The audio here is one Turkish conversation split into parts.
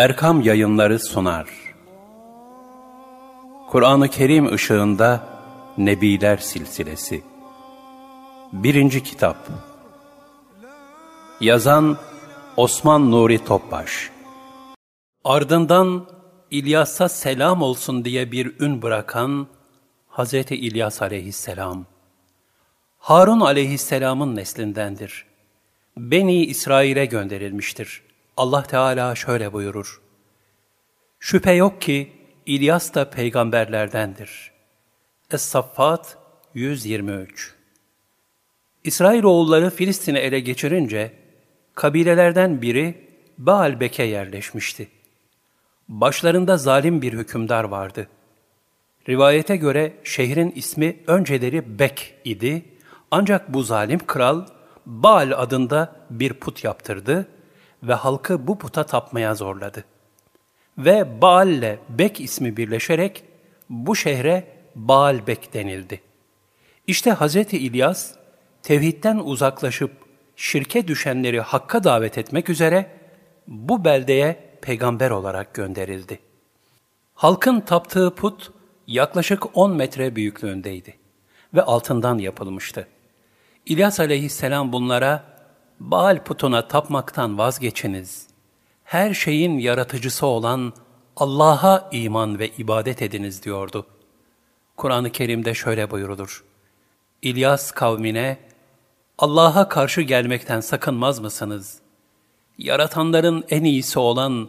Erkam Yayınları sunar. Kur'an-ı Kerim ışığında Nebiler Silsilesi Birinci Kitap Yazan Osman Nuri Topbaş Ardından İlyas'a selam olsun diye bir ün bırakan Hz. İlyas aleyhisselam. Harun aleyhisselamın neslindendir. Beni İsrail'e gönderilmiştir. Allah Teala şöyle buyurur. Şüphe yok ki İlyas da peygamberlerdendir. Es-Saffat 123 İsrailoğulları Filistin'i ele geçirince, kabilelerden biri Baalbek'e yerleşmişti. Başlarında zalim bir hükümdar vardı. Rivayete göre şehrin ismi önceleri Bek idi, ancak bu zalim kral, Baal adında bir put yaptırdı ve halkı bu puta tapmaya zorladı. Ve Baal ile Bek ismi birleşerek bu şehre Baalbek denildi. İşte Hz. İlyas, tevhidden uzaklaşıp şirke düşenleri hakka davet etmek üzere bu beldeye peygamber olarak gönderildi. Halkın taptığı put yaklaşık 10 metre büyüklüğündeydi ve altından yapılmıştı. İlyas aleyhisselam bunlara, Baal putuna tapmaktan vazgeçiniz. Her şeyin yaratıcısı olan Allah'a iman ve ibadet ediniz diyordu. Kur'an-ı Kerim'de şöyle buyurulur. İlyas kavmine, Allah'a karşı gelmekten sakınmaz mısınız? Yaratanların en iyisi olan,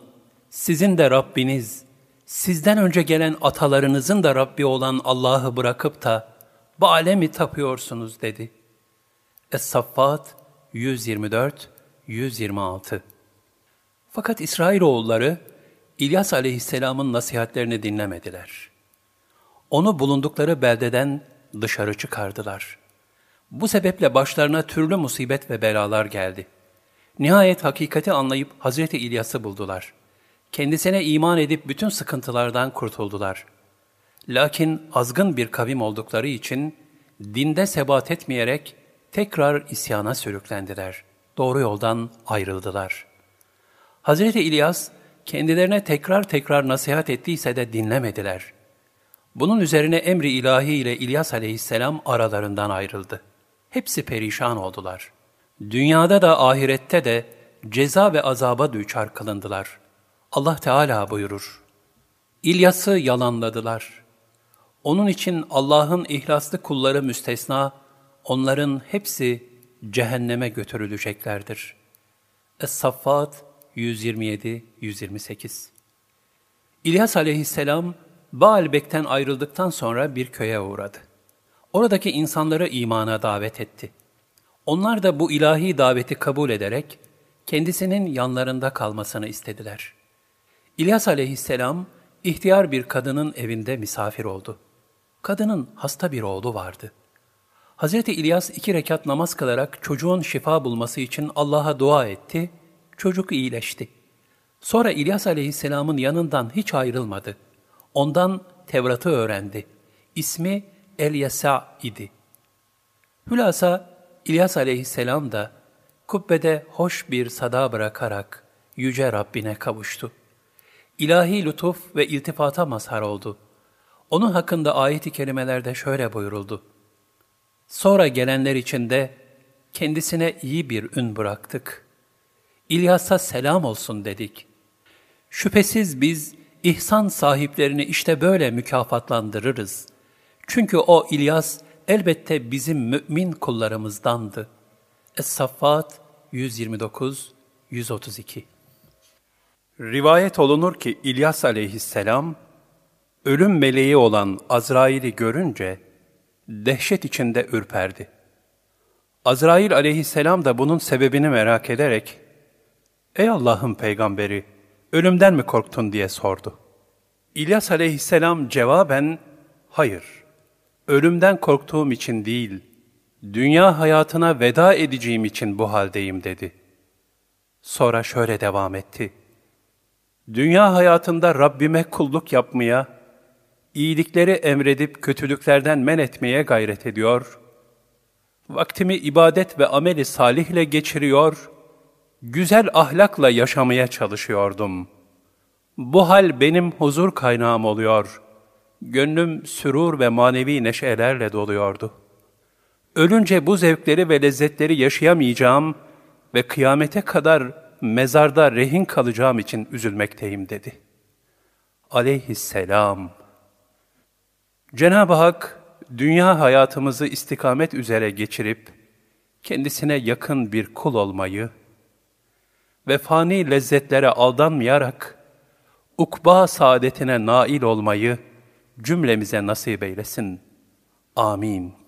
sizin de Rabbiniz, sizden önce gelen atalarınızın da Rabbi olan Allah'ı bırakıp da, Baal'e mi tapıyorsunuz dedi. Es-Saffat 124-126 Fakat İsrailoğulları İlyas aleyhisselamın nasihatlerini dinlemediler. Onu bulundukları beldeden dışarı çıkardılar. Bu sebeple başlarına türlü musibet ve belalar geldi. Nihayet hakikati anlayıp Hazreti İlyas'ı buldular. Kendisine iman edip bütün sıkıntılardan kurtuldular. Lakin azgın bir kavim oldukları için dinde sebat etmeyerek tekrar isyana sürüklendiler. Doğru yoldan ayrıldılar. Hazreti İlyas kendilerine tekrar tekrar nasihat ettiyse de dinlemediler. Bunun üzerine emri ilahi ile İlyas aleyhisselam aralarından ayrıldı. Hepsi perişan oldular. Dünyada da ahirette de ceza ve azaba düçar kılındılar. Allah Teala buyurur. İlyas'ı yalanladılar. Onun için Allah'ın ihlaslı kulları müstesna, onların hepsi cehenneme götürüleceklerdir. Es-Saffat 127-128 İlyas aleyhisselam, Baalbek'ten ayrıldıktan sonra bir köye uğradı. Oradaki insanları imana davet etti. Onlar da bu ilahi daveti kabul ederek, kendisinin yanlarında kalmasını istediler. İlyas aleyhisselam, ihtiyar bir kadının evinde misafir oldu. Kadının hasta bir oğlu vardı. Hz. İlyas iki rekat namaz kılarak çocuğun şifa bulması için Allah'a dua etti, çocuk iyileşti. Sonra İlyas aleyhisselamın yanından hiç ayrılmadı. Ondan Tevrat'ı öğrendi. İsmi El-Yasa idi. Hülasa İlyas aleyhisselam da kubbede hoş bir sada bırakarak yüce Rabbine kavuştu. İlahi lütuf ve iltifata mazhar oldu. Onun hakkında ayet-i kerimelerde şöyle buyuruldu. Sonra gelenler için de kendisine iyi bir ün bıraktık. İlyas'a selam olsun dedik. Şüphesiz biz ihsan sahiplerini işte böyle mükafatlandırırız. Çünkü o İlyas elbette bizim mümin kullarımızdandı. Es-Saffat 129-132 Rivayet olunur ki İlyas aleyhisselam, ölüm meleği olan Azrail'i görünce, dehşet içinde ürperdi. Azrail aleyhisselam da bunun sebebini merak ederek, ''Ey Allah'ın peygamberi, ölümden mi korktun?'' diye sordu. İlyas aleyhisselam cevaben, ''Hayır, ölümden korktuğum için değil, dünya hayatına veda edeceğim için bu haldeyim.'' dedi. Sonra şöyle devam etti. Dünya hayatında Rabbime kulluk yapmaya, iyilikleri emredip kötülüklerden men etmeye gayret ediyor, vaktimi ibadet ve ameli salihle geçiriyor, güzel ahlakla yaşamaya çalışıyordum. Bu hal benim huzur kaynağım oluyor. Gönlüm sürur ve manevi neşelerle doluyordu. Ölünce bu zevkleri ve lezzetleri yaşayamayacağım ve kıyamete kadar mezarda rehin kalacağım için üzülmekteyim dedi. Aleyhisselam. Cenab-ı Hak, dünya hayatımızı istikamet üzere geçirip, kendisine yakın bir kul olmayı ve fani lezzetlere aldanmayarak, ukba saadetine nail olmayı cümlemize nasip eylesin. Amin.